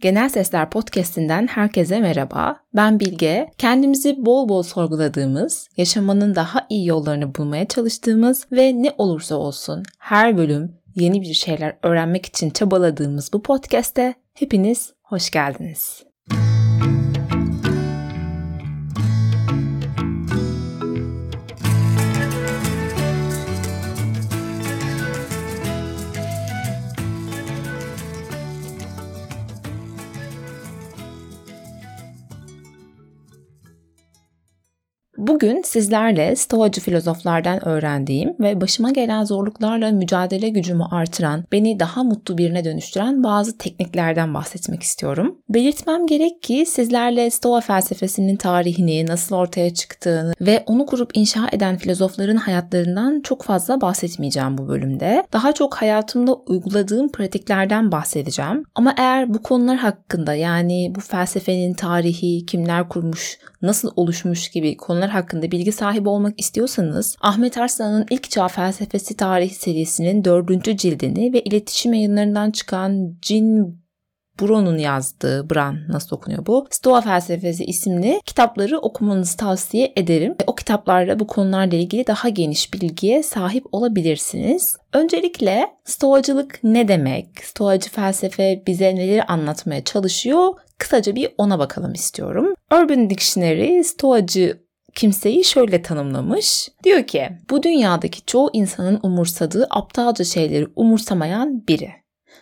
Genel Sesler Podcast'inden herkese merhaba. Ben Bilge. Kendimizi bol bol sorguladığımız, yaşamanın daha iyi yollarını bulmaya çalıştığımız ve ne olursa olsun her bölüm yeni bir şeyler öğrenmek için çabaladığımız bu podcast'te hepiniz hoş geldiniz. Bugün sizlerle Stoacı filozoflardan öğrendiğim ve başıma gelen zorluklarla mücadele gücümü artıran, beni daha mutlu birine dönüştüren bazı tekniklerden bahsetmek istiyorum. Belirtmem gerek ki sizlerle Stoa felsefesinin tarihini, nasıl ortaya çıktığını ve onu kurup inşa eden filozofların hayatlarından çok fazla bahsetmeyeceğim bu bölümde. Daha çok hayatımda uyguladığım pratiklerden bahsedeceğim. Ama eğer bu konular hakkında yani bu felsefenin tarihi, kimler kurmuş, nasıl oluşmuş gibi konular hakkında bilgi sahibi olmak istiyorsanız Ahmet Arslan'ın İlk Çağ Felsefesi Tarihi serisinin dördüncü cildini ve iletişim yayınlarından çıkan Cin Bruno'nun yazdığı, Bran nasıl okunuyor bu? Stoa Felsefesi isimli kitapları okumanızı tavsiye ederim. O kitaplarla bu konularla ilgili daha geniş bilgiye sahip olabilirsiniz. Öncelikle Stoacılık ne demek? Stoacı felsefe bize neleri anlatmaya çalışıyor? Kısaca bir ona bakalım istiyorum. Urban Dictionary Stoacı kimseyi şöyle tanımlamış. Diyor ki bu dünyadaki çoğu insanın umursadığı aptalca şeyleri umursamayan biri.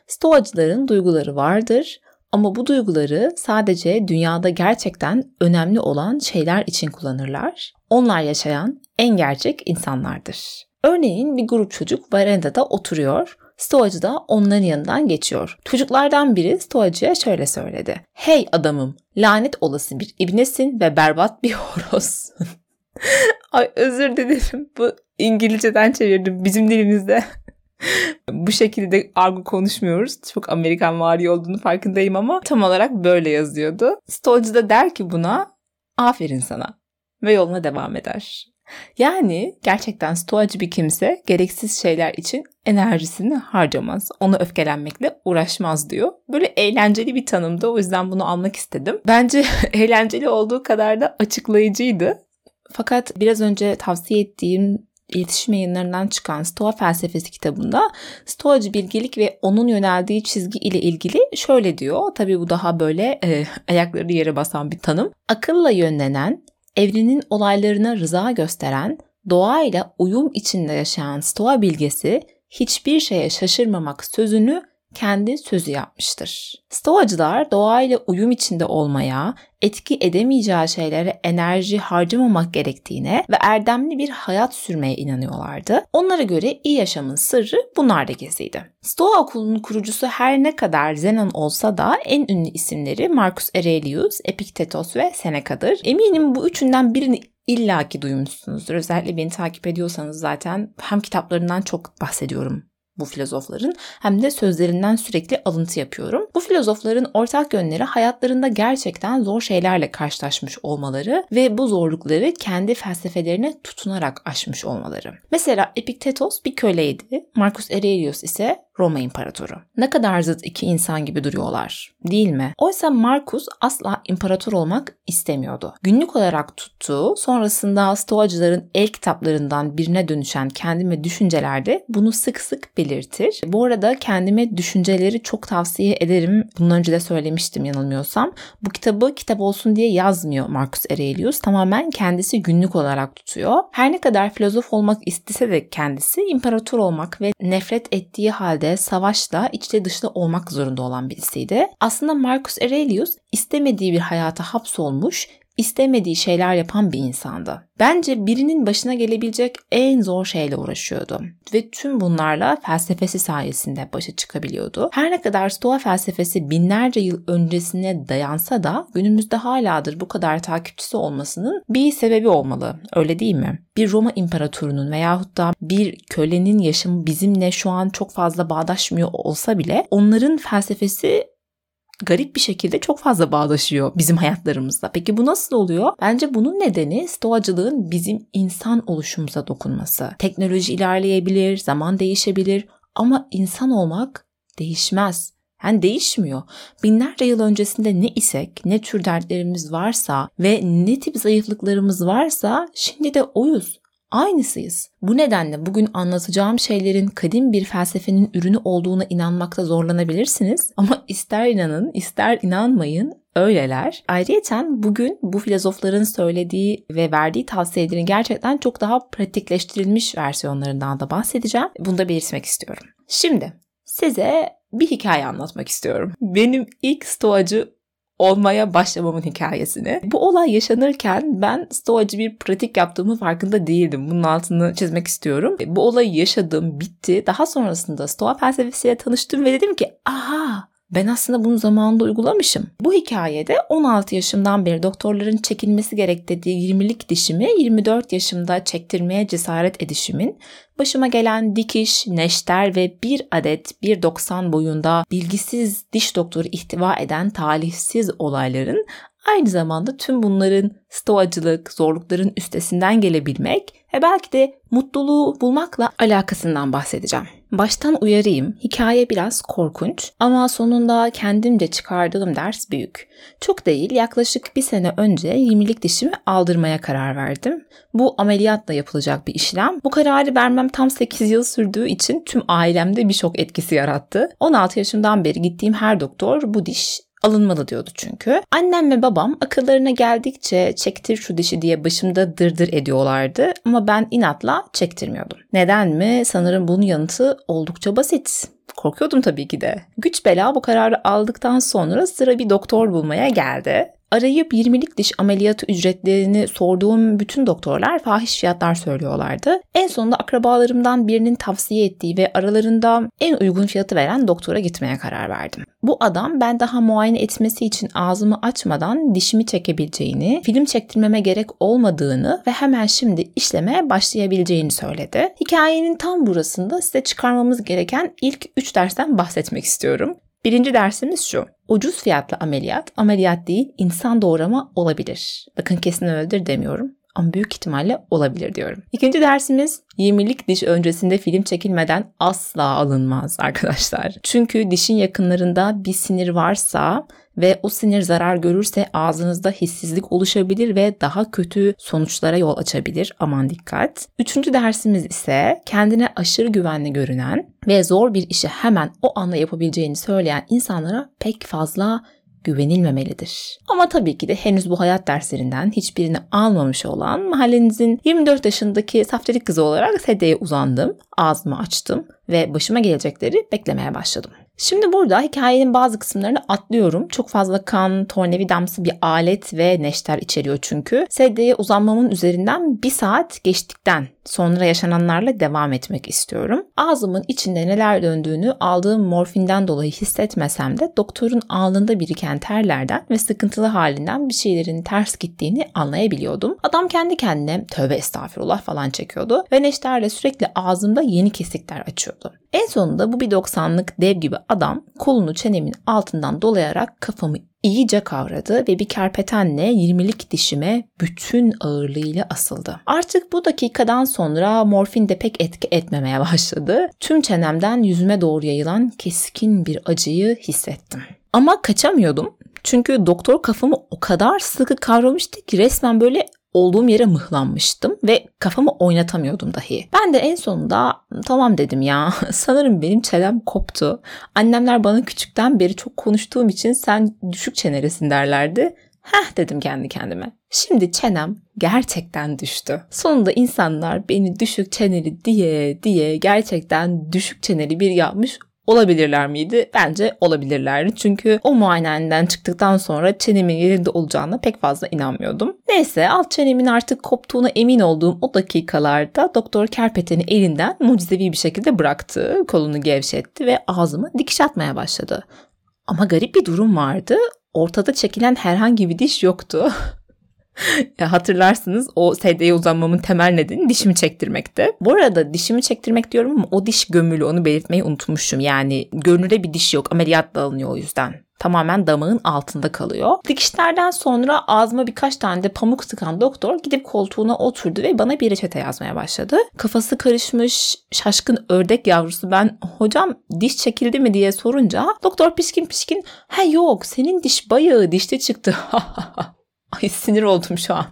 Stoacıların duyguları vardır ama bu duyguları sadece dünyada gerçekten önemli olan şeyler için kullanırlar. Onlar yaşayan en gerçek insanlardır. Örneğin bir grup çocuk verandada oturuyor. Stoacı da onların yanından geçiyor. Çocuklardan biri Stoacı'ya şöyle söyledi. Hey adamım, lanet olası bir ibnesin ve berbat bir horozsun. Ay özür dilerim. Bu İngilizceden çevirdim bizim dilimizde. Bu şekilde argo konuşmuyoruz. Çok Amerikan vari olduğunu farkındayım ama tam olarak böyle yazıyordu. Stoacı da der ki buna aferin sana ve yoluna devam eder. Yani gerçekten stoacı bir kimse gereksiz şeyler için enerjisini harcamaz. Ona öfkelenmekle uğraşmaz diyor. Böyle eğlenceli bir tanımdı o yüzden bunu almak istedim. Bence eğlenceli olduğu kadar da açıklayıcıydı. Fakat biraz önce tavsiye ettiğim iletişim yayınlarından çıkan Stoa felsefesi kitabında Stoacı bilgelik ve onun yöneldiği çizgi ile ilgili şöyle diyor. Tabii bu daha böyle e, ayakları yere basan bir tanım. Akılla yönlenen, evrenin olaylarına rıza gösteren, doğayla uyum içinde yaşayan Stoa bilgesi hiçbir şeye şaşırmamak sözünü kendi sözü yapmıştır. Stoacılar doğayla uyum içinde olmaya, etki edemeyeceği şeylere enerji harcamamak gerektiğine ve erdemli bir hayat sürmeye inanıyorlardı. Onlara göre iyi yaşamın sırrı bunlarda geziydi. Stoa okulunun kurucusu her ne kadar Zenon olsa da en ünlü isimleri Marcus Aurelius, Epiktetos ve Seneca'dır. Eminim bu üçünden birini illaki duymuşsunuzdur. Özellikle beni takip ediyorsanız zaten hem kitaplarından çok bahsediyorum bu filozofların hem de sözlerinden sürekli alıntı yapıyorum. Bu filozofların ortak yönleri hayatlarında gerçekten zor şeylerle karşılaşmış olmaları ve bu zorlukları kendi felsefelerine tutunarak aşmış olmaları. Mesela Epiktetos bir köleydi, Marcus Aurelius ise Roma İmparatoru. Ne kadar zıt iki insan gibi duruyorlar, değil mi? Oysa Marcus asla imparator olmak istemiyordu. Günlük olarak tuttuğu, sonrasında Stoacıların el kitaplarından birine dönüşen kendime düşüncelerde bunu sık sık belirtir. Bu arada kendime düşünceleri çok tavsiye ederim. Bundan önce de söylemiştim yanılmıyorsam. Bu kitabı kitap olsun diye yazmıyor Marcus Aurelius. Tamamen kendisi günlük olarak tutuyor. Her ne kadar filozof olmak istese de kendisi imparator olmak ve nefret ettiği halde de savaşla içte dışta olmak zorunda olan birisiydi. Aslında Marcus Aurelius istemediği bir hayata hapsolmuş, istemediği şeyler yapan bir insandı. Bence birinin başına gelebilecek en zor şeyle uğraşıyordu ve tüm bunlarla felsefesi sayesinde başa çıkabiliyordu. Her ne kadar Stoa felsefesi binlerce yıl öncesine dayansa da günümüzde haladır bu kadar takipçisi olmasının bir sebebi olmalı. Öyle değil mi? Bir Roma imparatorunun veyahut da bir kölenin yaşamı bizimle şu an çok fazla bağdaşmıyor olsa bile onların felsefesi garip bir şekilde çok fazla bağdaşıyor bizim hayatlarımızda. Peki bu nasıl oluyor? Bence bunun nedeni stoacılığın bizim insan oluşumuza dokunması. Teknoloji ilerleyebilir, zaman değişebilir ama insan olmak değişmez. Yani değişmiyor. Binlerce yıl öncesinde ne isek, ne tür dertlerimiz varsa ve ne tip zayıflıklarımız varsa şimdi de oyuz. Aynısıyız. Bu nedenle bugün anlatacağım şeylerin kadim bir felsefenin ürünü olduğuna inanmakta zorlanabilirsiniz. Ama ister inanın ister inanmayın öyleler. Ayrıca bugün bu filozofların söylediği ve verdiği tavsiyelerin gerçekten çok daha pratikleştirilmiş versiyonlarından da bahsedeceğim. Bunu da belirtmek istiyorum. Şimdi size bir hikaye anlatmak istiyorum. Benim ilk stoacı olmaya başlamamın hikayesini. Bu olay yaşanırken ben stoacı bir pratik yaptığımı farkında değildim. Bunun altını çizmek istiyorum. Bu olayı yaşadım, bitti. Daha sonrasında stoa felsefesiyle tanıştım ve dedim ki aha ben aslında bunu zamanında uygulamışım. Bu hikayede 16 yaşımdan beri doktorların çekilmesi gerek dediği 20'lik dişimi 24 yaşımda çektirmeye cesaret edişimin başıma gelen dikiş, neşter ve bir adet 1.90 boyunda bilgisiz diş doktoru ihtiva eden talihsiz olayların aynı zamanda tüm bunların stoacılık, zorlukların üstesinden gelebilmek ve belki de mutluluğu bulmakla alakasından bahsedeceğim. Baştan uyarayım, hikaye biraz korkunç ama sonunda kendimce çıkardığım ders büyük. Çok değil, yaklaşık bir sene önce 20'lik dişimi aldırmaya karar verdim. Bu ameliyatla yapılacak bir işlem. Bu kararı vermem tam 8 yıl sürdüğü için tüm ailemde bir şok etkisi yarattı. 16 yaşımdan beri gittiğim her doktor bu diş alınmalı diyordu çünkü. Annem ve babam akıllarına geldikçe çektir şu dişi diye başımda dırdır ediyorlardı ama ben inatla çektirmiyordum. Neden mi? Sanırım bunun yanıtı oldukça basit. Korkuyordum tabii ki de. Güç bela bu kararı aldıktan sonra sıra bir doktor bulmaya geldi. Arayıp 20'lik diş ameliyatı ücretlerini sorduğum bütün doktorlar fahiş fiyatlar söylüyorlardı. En sonunda akrabalarımdan birinin tavsiye ettiği ve aralarında en uygun fiyatı veren doktora gitmeye karar verdim. Bu adam ben daha muayene etmesi için ağzımı açmadan dişimi çekebileceğini, film çektirmeme gerek olmadığını ve hemen şimdi işlemeye başlayabileceğini söyledi. Hikayenin tam burasında size çıkarmamız gereken ilk 3 dersten bahsetmek istiyorum. Birinci dersimiz şu. Ucuz fiyatlı ameliyat, ameliyat değil insan doğrama olabilir. Bakın kesin öyledir demiyorum ama büyük ihtimalle olabilir diyorum. İkinci dersimiz 20'lik diş öncesinde film çekilmeden asla alınmaz arkadaşlar. Çünkü dişin yakınlarında bir sinir varsa ve o sinir zarar görürse ağzınızda hissizlik oluşabilir ve daha kötü sonuçlara yol açabilir. Aman dikkat. Üçüncü dersimiz ise kendine aşırı güvenli görünen ve zor bir işi hemen o anda yapabileceğini söyleyen insanlara pek fazla güvenilmemelidir. Ama tabii ki de henüz bu hayat derslerinden hiçbirini almamış olan mahallenizin 24 yaşındaki safterik kızı olarak sedyeye uzandım, ağzımı açtım ve başıma gelecekleri beklemeye başladım. Şimdi burada hikayenin bazı kısımlarını atlıyorum. Çok fazla kan, tornavidamsı bir alet ve neşter içeriyor çünkü. Sedyeye uzanmamın üzerinden bir saat geçtikten sonra yaşananlarla devam etmek istiyorum. Ağzımın içinde neler döndüğünü aldığım morfinden dolayı hissetmesem de doktorun alnında biriken terlerden ve sıkıntılı halinden bir şeylerin ters gittiğini anlayabiliyordum. Adam kendi kendine tövbe estağfurullah falan çekiyordu ve neşterle sürekli ağzımda yeni kesikler açıyordu. En sonunda bu bir 90'lık dev gibi adam kolunu çenemin altından dolayarak kafamı iyice kavradı ve bir kerpetenle 20'lik dişime bütün ağırlığıyla asıldı. Artık bu dakikadan sonra morfin de pek etki etmemeye başladı. Tüm çenemden yüzüme doğru yayılan keskin bir acıyı hissettim. Ama kaçamıyordum. Çünkü doktor kafamı o kadar sıkı kavramıştı ki resmen böyle olduğum yere mıhlanmıştım ve kafamı oynatamıyordum dahi. Ben de en sonunda tamam dedim ya sanırım benim çenem koptu. Annemler bana küçükten beri çok konuştuğum için sen düşük çenelisin derlerdi. Heh dedim kendi kendime. Şimdi çenem gerçekten düştü. Sonunda insanlar beni düşük çeneli diye diye gerçekten düşük çeneli bir yapmış olabilirler miydi? Bence olabilirlerdi. Çünkü o muayeneden çıktıktan sonra çenemin yerinde olacağına pek fazla inanmıyordum. Neyse alt çenemin artık koptuğuna emin olduğum o dakikalarda doktor kerpeteni elinden mucizevi bir şekilde bıraktı. Kolunu gevşetti ve ağzıma dikiş atmaya başladı. Ama garip bir durum vardı. Ortada çekilen herhangi bir diş yoktu. hatırlarsınız o sedyeye uzanmamın temel nedeni dişimi çektirmekti. Bu arada dişimi çektirmek diyorum ama o diş gömülü onu belirtmeyi unutmuşum. Yani görünürde bir diş yok ameliyatla alınıyor o yüzden tamamen damağın altında kalıyor. Dikişlerden sonra ağzıma birkaç tane de pamuk sıkan doktor gidip koltuğuna oturdu ve bana bir reçete yazmaya başladı. Kafası karışmış şaşkın ördek yavrusu ben hocam diş çekildi mi diye sorunca doktor pişkin pişkin ha yok senin diş bayağı dişte çıktı. Ay sinir oldum şu an.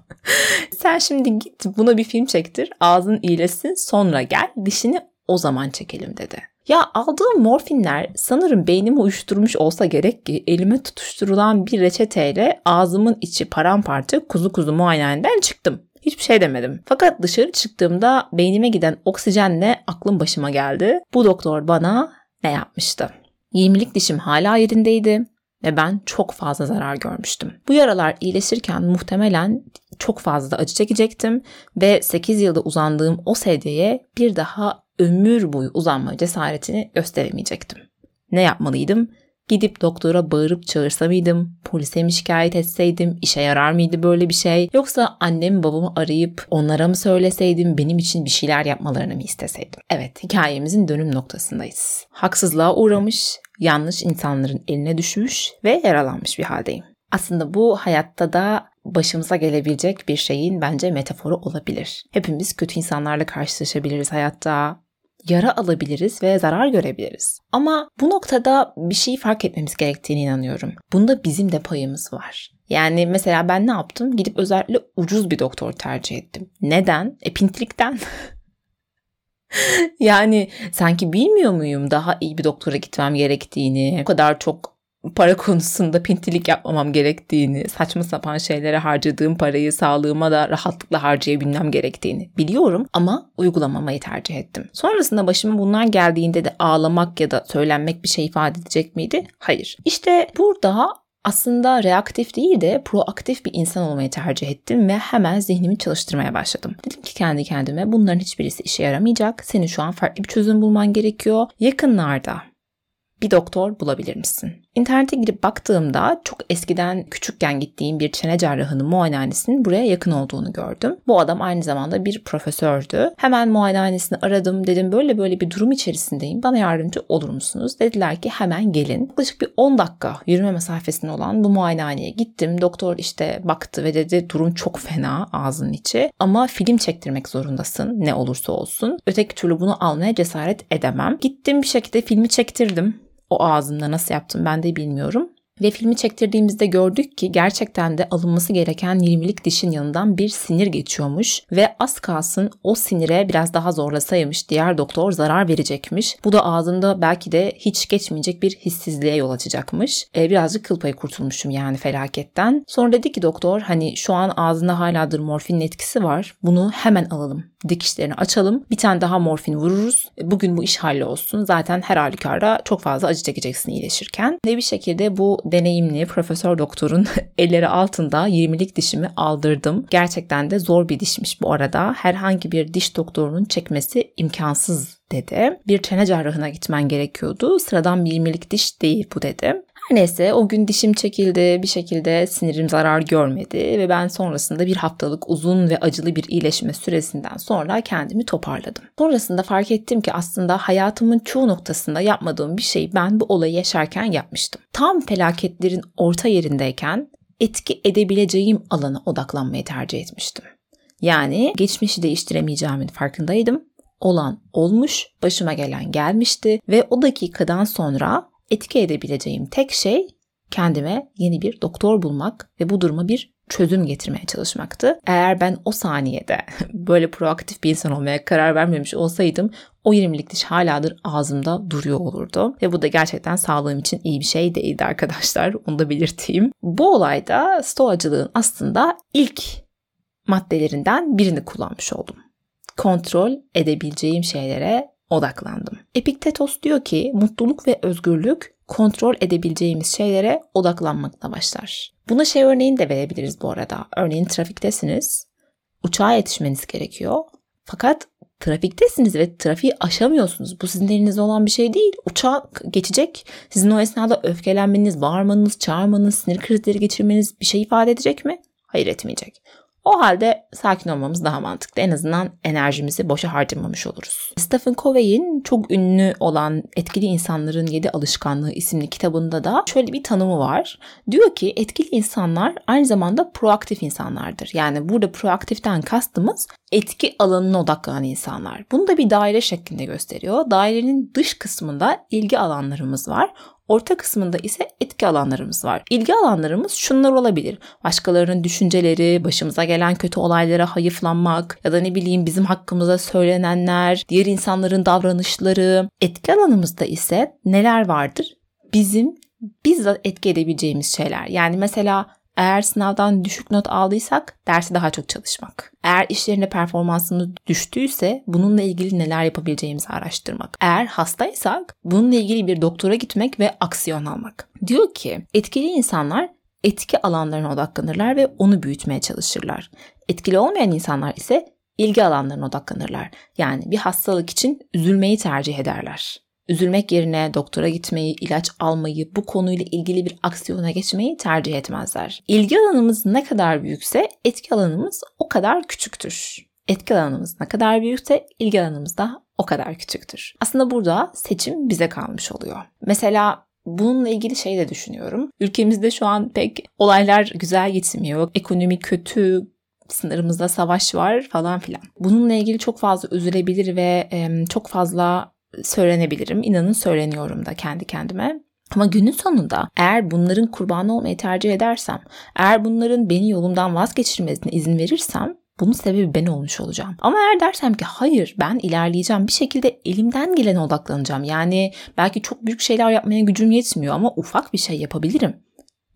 Sen şimdi git buna bir film çektir ağzın iyilesin sonra gel dişini o zaman çekelim dedi. Ya aldığım morfinler sanırım beynimi uyuşturmuş olsa gerek ki elime tutuşturulan bir reçeteyle ağzımın içi paramparça kuzu kuzu muayenehaneden çıktım. Hiçbir şey demedim. Fakat dışarı çıktığımda beynime giden oksijenle aklım başıma geldi. Bu doktor bana ne yapmıştı? 20'lik dişim hala yerindeydi ve ben çok fazla zarar görmüştüm. Bu yaralar iyileşirken muhtemelen çok fazla acı çekecektim ve 8 yılda uzandığım o sedyeye bir daha ömür boyu uzanma cesaretini gösteremeyecektim. Ne yapmalıydım? Gidip doktora bağırıp çağırsa mıydım? Polise mi şikayet etseydim? İşe yarar mıydı böyle bir şey? Yoksa annem babamı arayıp onlara mı söyleseydim? Benim için bir şeyler yapmalarını mı isteseydim? Evet hikayemizin dönüm noktasındayız. Haksızlığa uğramış, yanlış insanların eline düşmüş ve yaralanmış bir haldeyim. Aslında bu hayatta da başımıza gelebilecek bir şeyin bence metaforu olabilir. Hepimiz kötü insanlarla karşılaşabiliriz hayatta yara alabiliriz ve zarar görebiliriz. Ama bu noktada bir şeyi fark etmemiz gerektiğine inanıyorum. Bunda bizim de payımız var. Yani mesela ben ne yaptım? Gidip özellikle ucuz bir doktor tercih ettim. Neden? E pintilikten. yani sanki bilmiyor muyum daha iyi bir doktora gitmem gerektiğini, o kadar çok para konusunda pintilik yapmamam gerektiğini, saçma sapan şeylere harcadığım parayı sağlığıma da rahatlıkla harcayabilmem gerektiğini biliyorum ama uygulamamayı tercih ettim. Sonrasında başıma bunlar geldiğinde de ağlamak ya da söylenmek bir şey ifade edecek miydi? Hayır. İşte burada aslında reaktif değil de proaktif bir insan olmayı tercih ettim ve hemen zihnimi çalıştırmaya başladım. Dedim ki kendi kendime bunların hiçbirisi işe yaramayacak. Senin şu an farklı bir çözüm bulman gerekiyor. Yakınlarda bir doktor bulabilir misin? İnternete girip baktığımda çok eskiden küçükken gittiğim bir çene cerrahının muayenehanesinin buraya yakın olduğunu gördüm. Bu adam aynı zamanda bir profesördü. Hemen muayenehanesini aradım. Dedim böyle böyle bir durum içerisindeyim. Bana yardımcı olur musunuz? Dediler ki hemen gelin. Yaklaşık bir 10 dakika yürüme mesafesinde olan bu muayenehaneye gittim. Doktor işte baktı ve dedi durum çok fena ağzının içi. Ama film çektirmek zorundasın ne olursa olsun. Öteki türlü bunu almaya cesaret edemem. Gittim bir şekilde filmi çektirdim o ağzımda nasıl yaptım ben de bilmiyorum. Ve filmi çektirdiğimizde gördük ki gerçekten de alınması gereken 20'lik dişin yanından bir sinir geçiyormuş ve az kalsın o sinire biraz daha zorlasaymış diğer doktor zarar verecekmiş. Bu da ağzımda belki de hiç geçmeyecek bir hissizliğe yol açacakmış. E, birazcık kıl payı kurtulmuşum yani felaketten. Sonra dedi ki doktor hani şu an ağzında haladır morfinin etkisi var. Bunu hemen alalım dikişlerini açalım. Bir tane daha morfin vururuz. Bugün bu iş olsun. Zaten her halükarda çok fazla acı çekeceksin iyileşirken. Ve bir şekilde bu deneyimli profesör doktorun elleri altında 20'lik dişimi aldırdım. Gerçekten de zor bir dişmiş bu arada. Herhangi bir diş doktorunun çekmesi imkansız dedi. Bir çene cerrahına gitmen gerekiyordu. Sıradan bir 20'lik diş değil bu dedi. Her neyse o gün dişim çekildi bir şekilde sinirim zarar görmedi ve ben sonrasında bir haftalık uzun ve acılı bir iyileşme süresinden sonra kendimi toparladım. Sonrasında fark ettim ki aslında hayatımın çoğu noktasında yapmadığım bir şeyi ben bu olayı yaşarken yapmıştım. Tam felaketlerin orta yerindeyken etki edebileceğim alana odaklanmayı tercih etmiştim. Yani geçmişi değiştiremeyeceğimin farkındaydım. Olan olmuş, başıma gelen gelmişti ve o dakikadan sonra etki edebileceğim tek şey kendime yeni bir doktor bulmak ve bu duruma bir çözüm getirmeye çalışmaktı. Eğer ben o saniyede böyle proaktif bir insan olmaya karar vermemiş olsaydım o 20'lik diş haladır ağzımda duruyor olurdu. Ve bu da gerçekten sağlığım için iyi bir şey değildi arkadaşlar. Onu da belirteyim. Bu olayda stoacılığın aslında ilk maddelerinden birini kullanmış oldum. Kontrol edebileceğim şeylere odaklandım. Epiktetos diyor ki mutluluk ve özgürlük kontrol edebileceğimiz şeylere odaklanmakla başlar. Buna şey örneğini de verebiliriz bu arada. Örneğin trafiktesiniz. Uçağa yetişmeniz gerekiyor. Fakat trafiktesiniz ve trafiği aşamıyorsunuz. Bu sizin elinizde olan bir şey değil. Uçak geçecek. Sizin o esnada öfkelenmeniz, bağırmanız, çağırmanız, sinir krizleri geçirmeniz bir şey ifade edecek mi? Hayır etmeyecek. O halde sakin olmamız daha mantıklı. En azından enerjimizi boşa harcamamış oluruz. Stephen Covey'in çok ünlü olan Etkili İnsanların Yedi Alışkanlığı isimli kitabında da şöyle bir tanımı var. Diyor ki etkili insanlar aynı zamanda proaktif insanlardır. Yani burada proaktiften kastımız etki alanına odaklanan insanlar. Bunu da bir daire şeklinde gösteriyor. Dairenin dış kısmında ilgi alanlarımız var. Orta kısmında ise etki alanlarımız var. İlgi alanlarımız şunlar olabilir. Başkalarının düşünceleri, başımıza gelen kötü olaylara hayıflanmak ya da ne bileyim bizim hakkımıza söylenenler, diğer insanların davranışları. Etki alanımızda ise neler vardır? Bizim bizzat etki edebileceğimiz şeyler. Yani mesela eğer sınavdan düşük not aldıysak dersi daha çok çalışmak. Eğer iş yerinde performansımız düştüyse bununla ilgili neler yapabileceğimizi araştırmak. Eğer hastaysak bununla ilgili bir doktora gitmek ve aksiyon almak. Diyor ki etkili insanlar etki alanlarına odaklanırlar ve onu büyütmeye çalışırlar. Etkili olmayan insanlar ise ilgi alanlarına odaklanırlar. Yani bir hastalık için üzülmeyi tercih ederler. Üzülmek yerine doktora gitmeyi, ilaç almayı, bu konuyla ilgili bir aksiyona geçmeyi tercih etmezler. İlgi alanımız ne kadar büyükse etki alanımız o kadar küçüktür. Etki alanımız ne kadar büyükse ilgi alanımız da o kadar küçüktür. Aslında burada seçim bize kalmış oluyor. Mesela Bununla ilgili şey de düşünüyorum. Ülkemizde şu an pek olaylar güzel gitmiyor. Ekonomi kötü, sınırımızda savaş var falan filan. Bununla ilgili çok fazla üzülebilir ve çok fazla söylenebilirim. İnanın söyleniyorum da kendi kendime. Ama günün sonunda eğer bunların kurbanı olmayı tercih edersem, eğer bunların beni yolumdan vazgeçirmesine izin verirsem bunun sebebi ben olmuş olacağım. Ama eğer dersem ki hayır ben ilerleyeceğim bir şekilde elimden gelene odaklanacağım. Yani belki çok büyük şeyler yapmaya gücüm yetmiyor ama ufak bir şey yapabilirim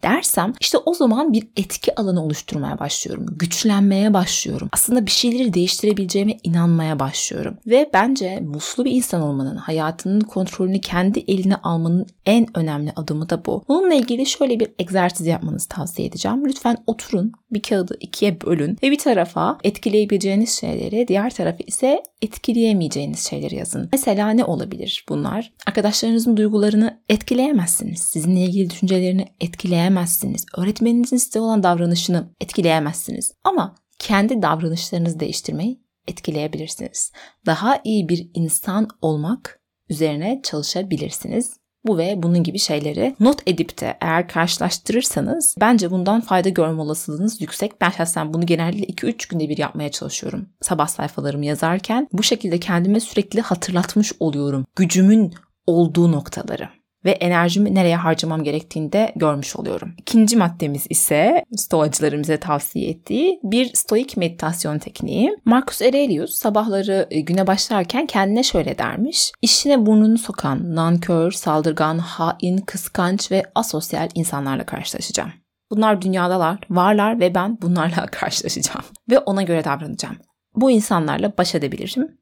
dersem işte o zaman bir etki alanı oluşturmaya başlıyorum. Güçlenmeye başlıyorum. Aslında bir şeyleri değiştirebileceğime inanmaya başlıyorum. Ve bence muslu bir insan olmanın, hayatının kontrolünü kendi eline almanın en önemli adımı da bu. Bununla ilgili şöyle bir egzersiz yapmanızı tavsiye edeceğim. Lütfen oturun, bir kağıdı ikiye bölün ve bir tarafa etkileyebileceğiniz şeyleri, diğer tarafa ise etkileyemeyeceğiniz şeyleri yazın. Mesela ne olabilir bunlar? Arkadaşlarınızın duygularını etkileyemezsiniz. Sizinle ilgili düşüncelerini etkileyemezsiniz. Öğretmeninizin size olan davranışını etkileyemezsiniz. Ama kendi davranışlarınızı değiştirmeyi etkileyebilirsiniz. Daha iyi bir insan olmak üzerine çalışabilirsiniz. Bu ve bunun gibi şeyleri not edip de eğer karşılaştırırsanız bence bundan fayda görme olasılığınız yüksek. Ben şahsen bunu genellikle 2-3 günde bir yapmaya çalışıyorum. Sabah sayfalarımı yazarken bu şekilde kendime sürekli hatırlatmış oluyorum gücümün olduğu noktaları ve enerjimi nereye harcamam gerektiğini de görmüş oluyorum. İkinci maddemiz ise stoacıların bize tavsiye ettiği bir stoik meditasyon tekniği. Marcus Aurelius sabahları e, güne başlarken kendine şöyle dermiş. İşine burnunu sokan, nankör, saldırgan, hain, kıskanç ve asosyal insanlarla karşılaşacağım. Bunlar dünyadalar, varlar ve ben bunlarla karşılaşacağım. Ve ona göre davranacağım. Bu insanlarla baş edebilirim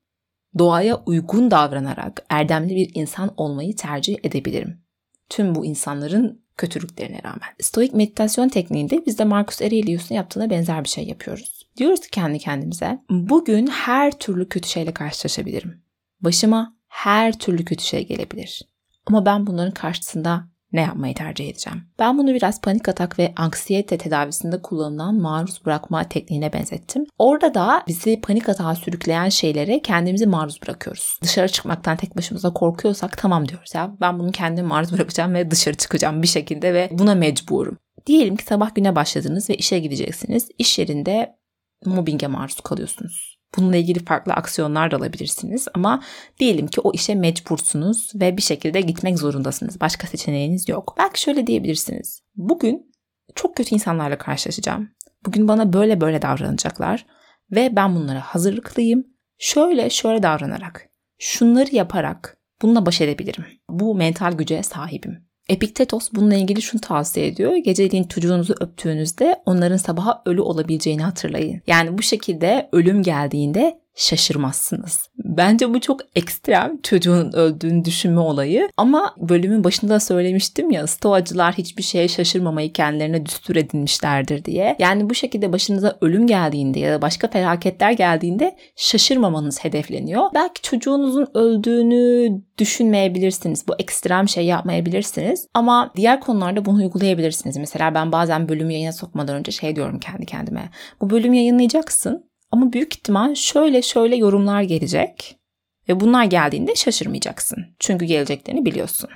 doğaya uygun davranarak erdemli bir insan olmayı tercih edebilirim. Tüm bu insanların kötülüklerine rağmen. Stoik meditasyon tekniğinde biz de Marcus Aurelius'un yaptığına benzer bir şey yapıyoruz. Diyoruz ki kendi kendimize bugün her türlü kötü şeyle karşılaşabilirim. Başıma her türlü kötü şey gelebilir. Ama ben bunların karşısında ne yapmayı tercih edeceğim? Ben bunu biraz panik atak ve anksiyete tedavisinde kullanılan maruz bırakma tekniğine benzettim. Orada da bizi panik atağa sürükleyen şeylere kendimizi maruz bırakıyoruz. Dışarı çıkmaktan tek başımıza korkuyorsak tamam diyoruz ya ben bunu kendime maruz bırakacağım ve dışarı çıkacağım bir şekilde ve buna mecburum. Diyelim ki sabah güne başladınız ve işe gideceksiniz. İş yerinde mobbinge maruz kalıyorsunuz. Bununla ilgili farklı aksiyonlar da alabilirsiniz ama diyelim ki o işe mecbursunuz ve bir şekilde gitmek zorundasınız. Başka seçeneğiniz yok. Belki şöyle diyebilirsiniz. Bugün çok kötü insanlarla karşılaşacağım. Bugün bana böyle böyle davranacaklar ve ben bunlara hazırlıklıyım. Şöyle şöyle davranarak, şunları yaparak bununla baş edebilirim. Bu mental güce sahibim. Epiktetos bununla ilgili şunu tavsiye ediyor. Geceliğin çocuğunuzu öptüğünüzde onların sabaha ölü olabileceğini hatırlayın. Yani bu şekilde ölüm geldiğinde şaşırmazsınız. Bence bu çok ekstrem çocuğun öldüğünü düşünme olayı ama bölümün başında söylemiştim ya stoacılar hiçbir şeye şaşırmamayı kendilerine düstur edinmişlerdir diye. Yani bu şekilde başınıza ölüm geldiğinde ya da başka felaketler geldiğinde şaşırmamanız hedefleniyor. Belki çocuğunuzun öldüğünü düşünmeyebilirsiniz. Bu ekstrem şey yapmayabilirsiniz ama diğer konularda bunu uygulayabilirsiniz. Mesela ben bazen bölümü yayına sokmadan önce şey diyorum kendi kendime. Bu bölümü yayınlayacaksın ama büyük ihtimal şöyle şöyle yorumlar gelecek ve bunlar geldiğinde şaşırmayacaksın. Çünkü geleceklerini biliyorsun.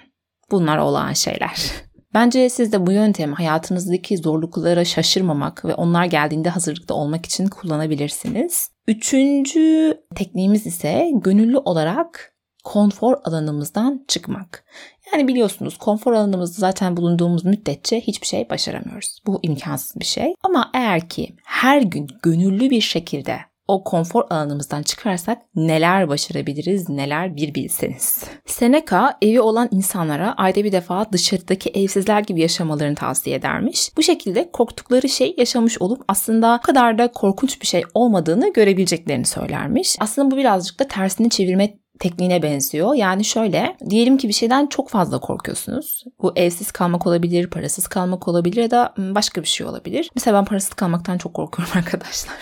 Bunlar olağan şeyler. Bence siz de bu yöntemi hayatınızdaki zorluklara şaşırmamak ve onlar geldiğinde hazırlıkta olmak için kullanabilirsiniz. Üçüncü tekniğimiz ise gönüllü olarak konfor alanımızdan çıkmak. Yani biliyorsunuz konfor alanımızda zaten bulunduğumuz müddetçe hiçbir şey başaramıyoruz. Bu imkansız bir şey. Ama eğer ki her gün gönüllü bir şekilde o konfor alanımızdan çıkarsak neler başarabiliriz, neler bir bilseniz. Seneca evi olan insanlara ayda bir defa dışarıdaki evsizler gibi yaşamalarını tavsiye edermiş. Bu şekilde korktukları şey yaşamış olup aslında o kadar da korkunç bir şey olmadığını görebileceklerini söylermiş. Aslında bu birazcık da tersini çevirme tekniğine benziyor. Yani şöyle diyelim ki bir şeyden çok fazla korkuyorsunuz. Bu evsiz kalmak olabilir, parasız kalmak olabilir ya da başka bir şey olabilir. Mesela ben parasız kalmaktan çok korkuyorum arkadaşlar.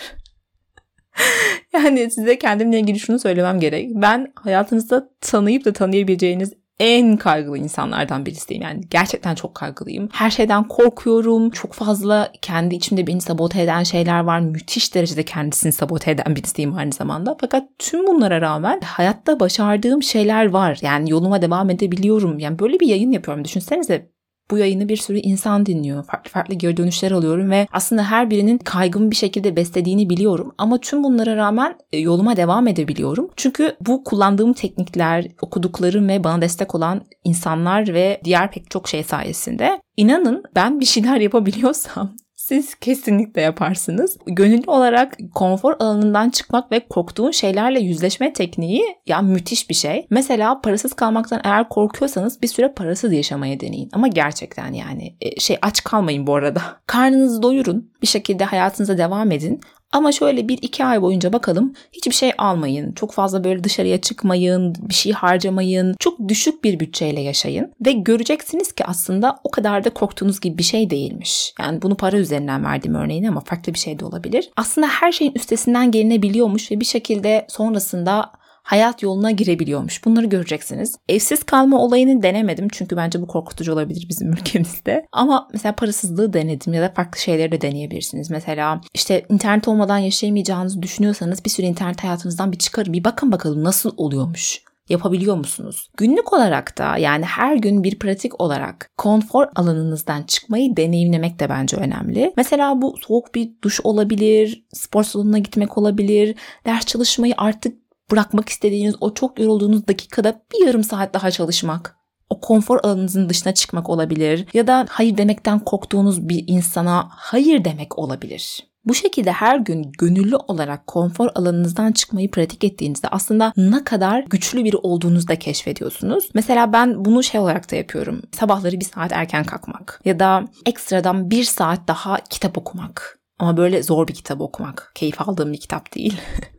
yani size kendimle ilgili şunu söylemem gerek. Ben hayatınızda tanıyıp da tanıyabileceğiniz en kaygılı insanlardan birisiyim. Yani gerçekten çok kaygılıyım. Her şeyden korkuyorum. Çok fazla kendi içimde beni sabote eden şeyler var. Müthiş derecede kendisini sabote eden birisiyim aynı zamanda. Fakat tüm bunlara rağmen hayatta başardığım şeyler var. Yani yoluma devam edebiliyorum. Yani böyle bir yayın yapıyorum. Düşünsenize bu yayını bir sürü insan dinliyor. Farklı farklı geri dönüşler alıyorum ve aslında her birinin kaygımı bir şekilde beslediğini biliyorum. Ama tüm bunlara rağmen e, yoluma devam edebiliyorum. Çünkü bu kullandığım teknikler, okuduklarım ve bana destek olan insanlar ve diğer pek çok şey sayesinde inanın ben bir şeyler yapabiliyorsam siz kesinlikle yaparsınız. Gönüllü olarak konfor alanından çıkmak ve korktuğun şeylerle yüzleşme tekniği ya müthiş bir şey. Mesela parasız kalmaktan eğer korkuyorsanız bir süre parasız yaşamaya deneyin. Ama gerçekten yani e, şey aç kalmayın bu arada. Karnınızı doyurun. Bir şekilde hayatınıza devam edin. Ama şöyle bir iki ay boyunca bakalım hiçbir şey almayın. Çok fazla böyle dışarıya çıkmayın, bir şey harcamayın. Çok düşük bir bütçeyle yaşayın. Ve göreceksiniz ki aslında o kadar da korktuğunuz gibi bir şey değilmiş. Yani bunu para üzerinden verdiğim örneğin ama farklı bir şey de olabilir. Aslında her şeyin üstesinden gelinebiliyormuş ve bir şekilde sonrasında hayat yoluna girebiliyormuş. Bunları göreceksiniz. Evsiz kalma olayını denemedim çünkü bence bu korkutucu olabilir bizim ülkemizde. Ama mesela parasızlığı denedim ya da farklı şeyleri de deneyebilirsiniz. Mesela işte internet olmadan yaşayamayacağınızı düşünüyorsanız bir süre internet hayatınızdan bir çıkarın. Bir bakın bakalım nasıl oluyormuş yapabiliyor musunuz? Günlük olarak da yani her gün bir pratik olarak konfor alanınızdan çıkmayı deneyimlemek de bence önemli. Mesela bu soğuk bir duş olabilir, spor salonuna gitmek olabilir, ders çalışmayı artık bırakmak istediğiniz o çok yorulduğunuz dakikada bir yarım saat daha çalışmak. O konfor alanınızın dışına çıkmak olabilir ya da hayır demekten korktuğunuz bir insana hayır demek olabilir. Bu şekilde her gün gönüllü olarak konfor alanınızdan çıkmayı pratik ettiğinizde aslında ne kadar güçlü biri olduğunuzu da keşfediyorsunuz. Mesela ben bunu şey olarak da yapıyorum. Sabahları bir saat erken kalkmak ya da ekstradan bir saat daha kitap okumak. Ama böyle zor bir kitap okumak. Keyif aldığım bir kitap değil.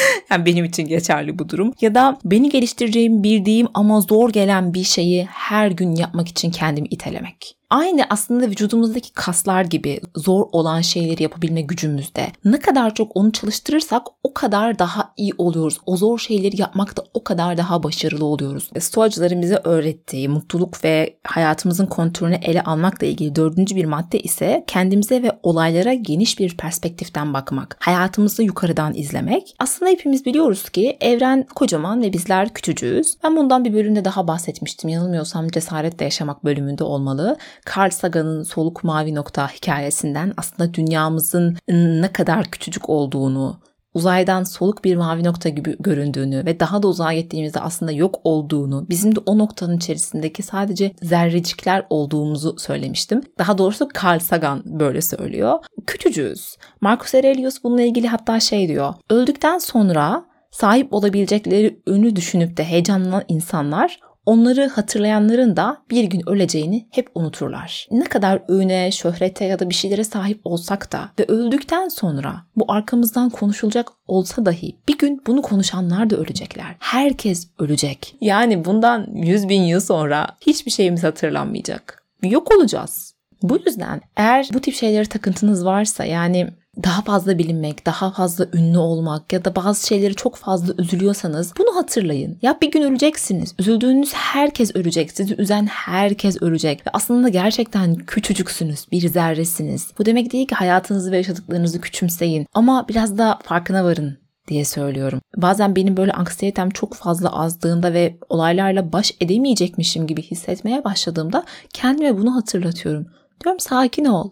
yani benim için geçerli bu durum. Ya da beni geliştireceğimi bildiğim ama zor gelen bir şeyi her gün yapmak için kendimi itelemek. Aynı aslında vücudumuzdaki kaslar gibi zor olan şeyleri yapabilme gücümüzde. Ne kadar çok onu çalıştırırsak o kadar daha iyi oluyoruz. O zor şeyleri yapmakta o kadar daha başarılı oluyoruz. Stoacıların bize öğrettiği mutluluk ve hayatımızın kontrolünü ele almakla ilgili dördüncü bir madde ise kendimize ve olaylara geniş bir perspektiften bakmak. Hayatımızı yukarıdan izlemek. Aslında hepimiz biliyoruz ki evren kocaman ve bizler küçücüğüz. Ben bundan bir bölümde daha bahsetmiştim. Yanılmıyorsam cesaretle yaşamak bölümünde olmalı. Carl Sagan'ın Soluk Mavi Nokta hikayesinden aslında dünyamızın ne kadar küçücük olduğunu, uzaydan soluk bir mavi nokta gibi göründüğünü ve daha da uzağa gittiğimizde aslında yok olduğunu, bizim de o noktanın içerisindeki sadece zerrecikler olduğumuzu söylemiştim. Daha doğrusu Carl Sagan böyle söylüyor. Küçücüğüz. Marcus Aurelius bununla ilgili hatta şey diyor. Öldükten sonra sahip olabilecekleri önü düşünüp de heyecanlanan insanlar onları hatırlayanların da bir gün öleceğini hep unuturlar. Ne kadar öne, şöhrete ya da bir şeylere sahip olsak da ve öldükten sonra bu arkamızdan konuşulacak olsa dahi bir gün bunu konuşanlar da ölecekler. Herkes ölecek. Yani bundan 100 bin yıl sonra hiçbir şeyimiz hatırlanmayacak. Yok olacağız. Bu yüzden eğer bu tip şeylere takıntınız varsa yani daha fazla bilinmek, daha fazla ünlü olmak ya da bazı şeyleri çok fazla üzülüyorsanız bunu hatırlayın. Ya bir gün öleceksiniz. Üzüldüğünüz herkes ölecek. Sizi üzen herkes ölecek. Ve aslında gerçekten küçücüksünüz. Bir zerresiniz. Bu demek değil ki hayatınızı ve yaşadıklarınızı küçümseyin. Ama biraz da farkına varın diye söylüyorum. Bazen benim böyle anksiyetem çok fazla azdığında ve olaylarla baş edemeyecekmişim gibi hissetmeye başladığımda kendime bunu hatırlatıyorum. Diyorum sakin ol.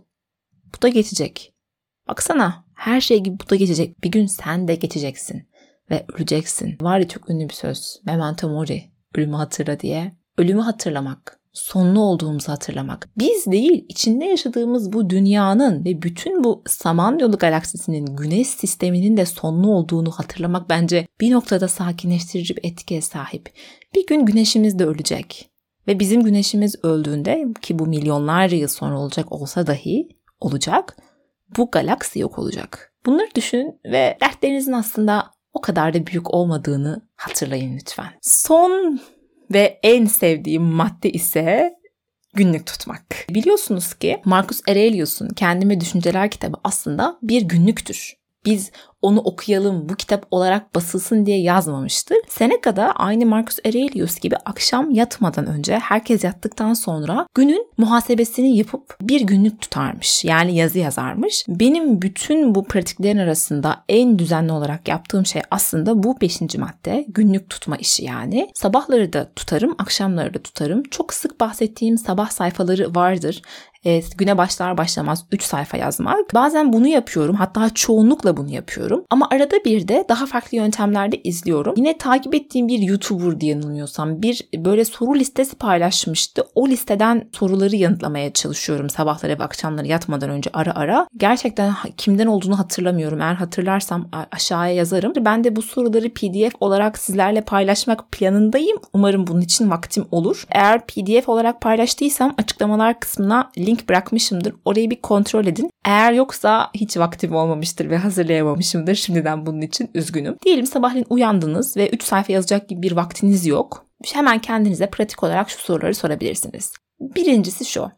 Bu da geçecek. Baksana her şey gibi bu da geçecek. Bir gün sen de geçeceksin ve öleceksin. Var ya çok ünlü bir söz. Memento mori. Ölümü hatırla diye. Ölümü hatırlamak. Sonlu olduğumuzu hatırlamak. Biz değil, içinde yaşadığımız bu dünyanın ve bütün bu Samanyolu galaksisinin, güneş sisteminin de sonlu olduğunu hatırlamak bence bir noktada sakinleştirici bir etkiye sahip. Bir gün güneşimiz de ölecek. Ve bizim güneşimiz öldüğünde ki bu milyonlarca yıl sonra olacak olsa dahi olacak bu galaksi yok olacak. Bunları düşünün ve dertlerinizin aslında o kadar da büyük olmadığını hatırlayın lütfen. Son ve en sevdiğim madde ise günlük tutmak. Biliyorsunuz ki Marcus Aurelius'un Kendime Düşünceler kitabı aslında bir günlüktür. Biz onu okuyalım, bu kitap olarak basılsın diye yazmamıştır. Seneca da aynı Marcus Aurelius gibi akşam yatmadan önce herkes yattıktan sonra günün muhasebesini yapıp bir günlük tutarmış. Yani yazı yazarmış. Benim bütün bu pratiklerin arasında en düzenli olarak yaptığım şey aslında bu beşinci madde. Günlük tutma işi yani. Sabahları da tutarım, akşamları da tutarım. Çok sık bahsettiğim sabah sayfaları vardır e, güne başlar başlamaz 3 sayfa yazmak. Bazen bunu yapıyorum. Hatta çoğunlukla bunu yapıyorum. Ama arada bir de daha farklı yöntemlerde izliyorum. Yine takip ettiğim bir YouTuber diye yanılmıyorsam bir böyle soru listesi paylaşmıştı. O listeden soruları yanıtlamaya çalışıyorum sabahları ve akşamları yatmadan önce ara ara. Gerçekten kimden olduğunu hatırlamıyorum. Eğer hatırlarsam aşağıya yazarım. Ben de bu soruları PDF olarak sizlerle paylaşmak planındayım. Umarım bunun için vaktim olur. Eğer PDF olarak paylaştıysam açıklamalar kısmına link bırakmışımdır. Orayı bir kontrol edin. Eğer yoksa hiç vaktim olmamıştır ve hazırlayamamışımdır. Şimdiden bunun için üzgünüm. Diyelim sabahleyin uyandınız ve 3 sayfa yazacak gibi bir vaktiniz yok. Hemen kendinize pratik olarak şu soruları sorabilirsiniz. Birincisi şu.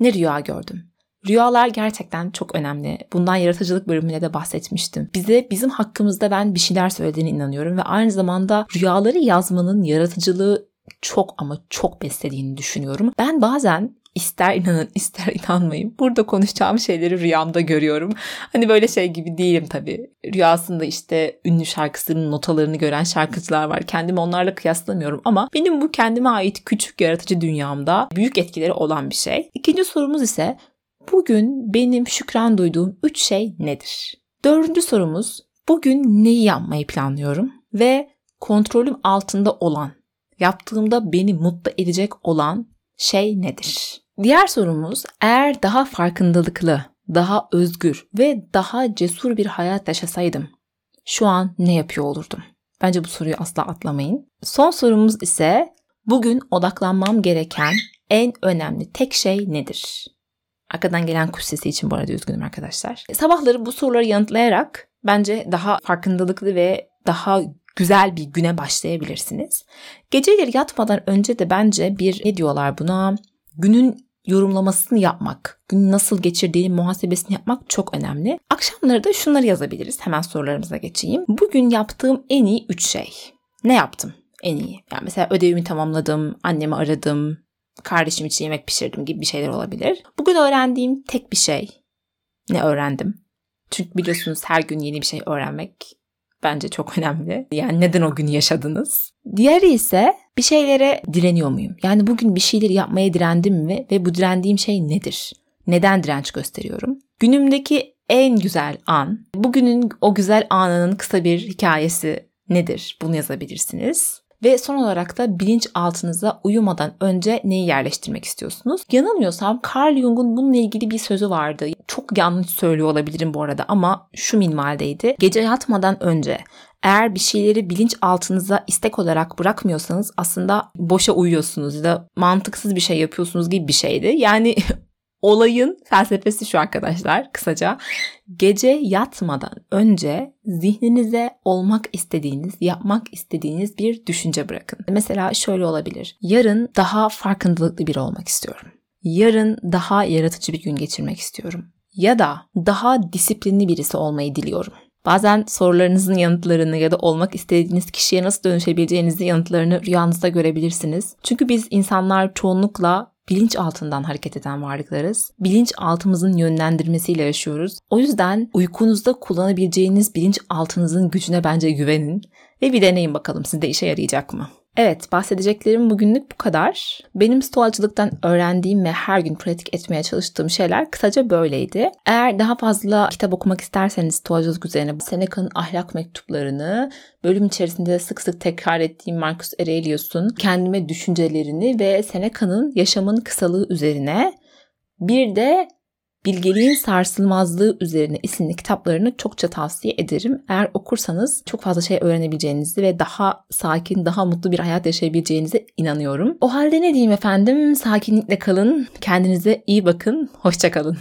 Ne rüya gördüm? Rüyalar gerçekten çok önemli. Bundan yaratıcılık bölümünde de bahsetmiştim. Bize bizim hakkımızda ben bir şeyler söylediğine inanıyorum ve aynı zamanda rüyaları yazmanın yaratıcılığı çok ama çok beslediğini düşünüyorum. Ben bazen İster inanın ister inanmayın. Burada konuşacağım şeyleri rüyamda görüyorum. Hani böyle şey gibi değilim tabii. Rüyasında işte ünlü şarkısının notalarını gören şarkıcılar var. Kendimi onlarla kıyaslamıyorum ama benim bu kendime ait küçük yaratıcı dünyamda büyük etkileri olan bir şey. İkinci sorumuz ise bugün benim şükran duyduğum üç şey nedir? Dördüncü sorumuz bugün neyi yapmayı planlıyorum ve kontrolüm altında olan, yaptığımda beni mutlu edecek olan şey nedir? Diğer sorumuz eğer daha farkındalıklı, daha özgür ve daha cesur bir hayat yaşasaydım şu an ne yapıyor olurdum? Bence bu soruyu asla atlamayın. Son sorumuz ise bugün odaklanmam gereken en önemli tek şey nedir? Arkadan gelen kuş sesi için bu arada üzgünüm arkadaşlar. Sabahları bu soruları yanıtlayarak bence daha farkındalıklı ve daha güzel bir güne başlayabilirsiniz. Geceleri yatmadan önce de bence bir ne diyorlar buna? Günün yorumlamasını yapmak, günü nasıl geçirdiğini muhasebesini yapmak çok önemli. Akşamları da şunları yazabiliriz. Hemen sorularımıza geçeyim. Bugün yaptığım en iyi 3 şey. Ne yaptım en iyi? Yani mesela ödevimi tamamladım, annemi aradım, kardeşim için yemek pişirdim gibi bir şeyler olabilir. Bugün öğrendiğim tek bir şey. Ne öğrendim? Çünkü biliyorsunuz her gün yeni bir şey öğrenmek bence çok önemli. Yani neden o günü yaşadınız? Diğeri ise bir şeylere direniyor muyum? Yani bugün bir şeyleri yapmaya direndim mi ve bu direndiğim şey nedir? Neden direnç gösteriyorum? Günümdeki en güzel an, bugünün o güzel anının kısa bir hikayesi nedir? Bunu yazabilirsiniz. Ve son olarak da bilinç altınıza uyumadan önce neyi yerleştirmek istiyorsunuz? Yanılmıyorsam Carl Jung'un bununla ilgili bir sözü vardı. Çok yanlış söylüyor olabilirim bu arada ama şu minvaldeydi. Gece yatmadan önce Eğer bir şeyleri bilinç altınıza istek olarak bırakmıyorsanız aslında boşa uyuyorsunuz ya da mantıksız bir şey yapıyorsunuz gibi bir şeydi. Yani Olayın felsefesi şu arkadaşlar kısaca. Gece yatmadan önce zihninize olmak istediğiniz, yapmak istediğiniz bir düşünce bırakın. Mesela şöyle olabilir. Yarın daha farkındalıklı biri olmak istiyorum. Yarın daha yaratıcı bir gün geçirmek istiyorum. Ya da daha disiplinli birisi olmayı diliyorum. Bazen sorularınızın yanıtlarını ya da olmak istediğiniz kişiye nasıl dönüşebileceğinizi yanıtlarını rüyanızda görebilirsiniz. Çünkü biz insanlar çoğunlukla bilinç altından hareket eden varlıklarız. Bilinç altımızın yönlendirmesiyle yaşıyoruz. O yüzden uykunuzda kullanabileceğiniz bilinç altınızın gücüne bence güvenin ve bir deneyin bakalım sizde işe yarayacak mı? Evet, bahsedeceklerim bugünlük bu kadar. Benim stoğacılıktan öğrendiğim ve her gün pratik etmeye çalıştığım şeyler kısaca böyleydi. Eğer daha fazla kitap okumak isterseniz stoğacılık üzerine Seneca'nın ahlak mektuplarını, bölüm içerisinde sık sık tekrar ettiğim Marcus Aurelius'un kendime düşüncelerini ve Seneca'nın yaşamın kısalığı üzerine bir de Bilgeliğin Sarsılmazlığı üzerine isimli kitaplarını çokça tavsiye ederim. Eğer okursanız çok fazla şey öğrenebileceğinizi ve daha sakin, daha mutlu bir hayat yaşayabileceğinize inanıyorum. O halde ne diyeyim efendim? Sakinlikle kalın, kendinize iyi bakın, hoşçakalın.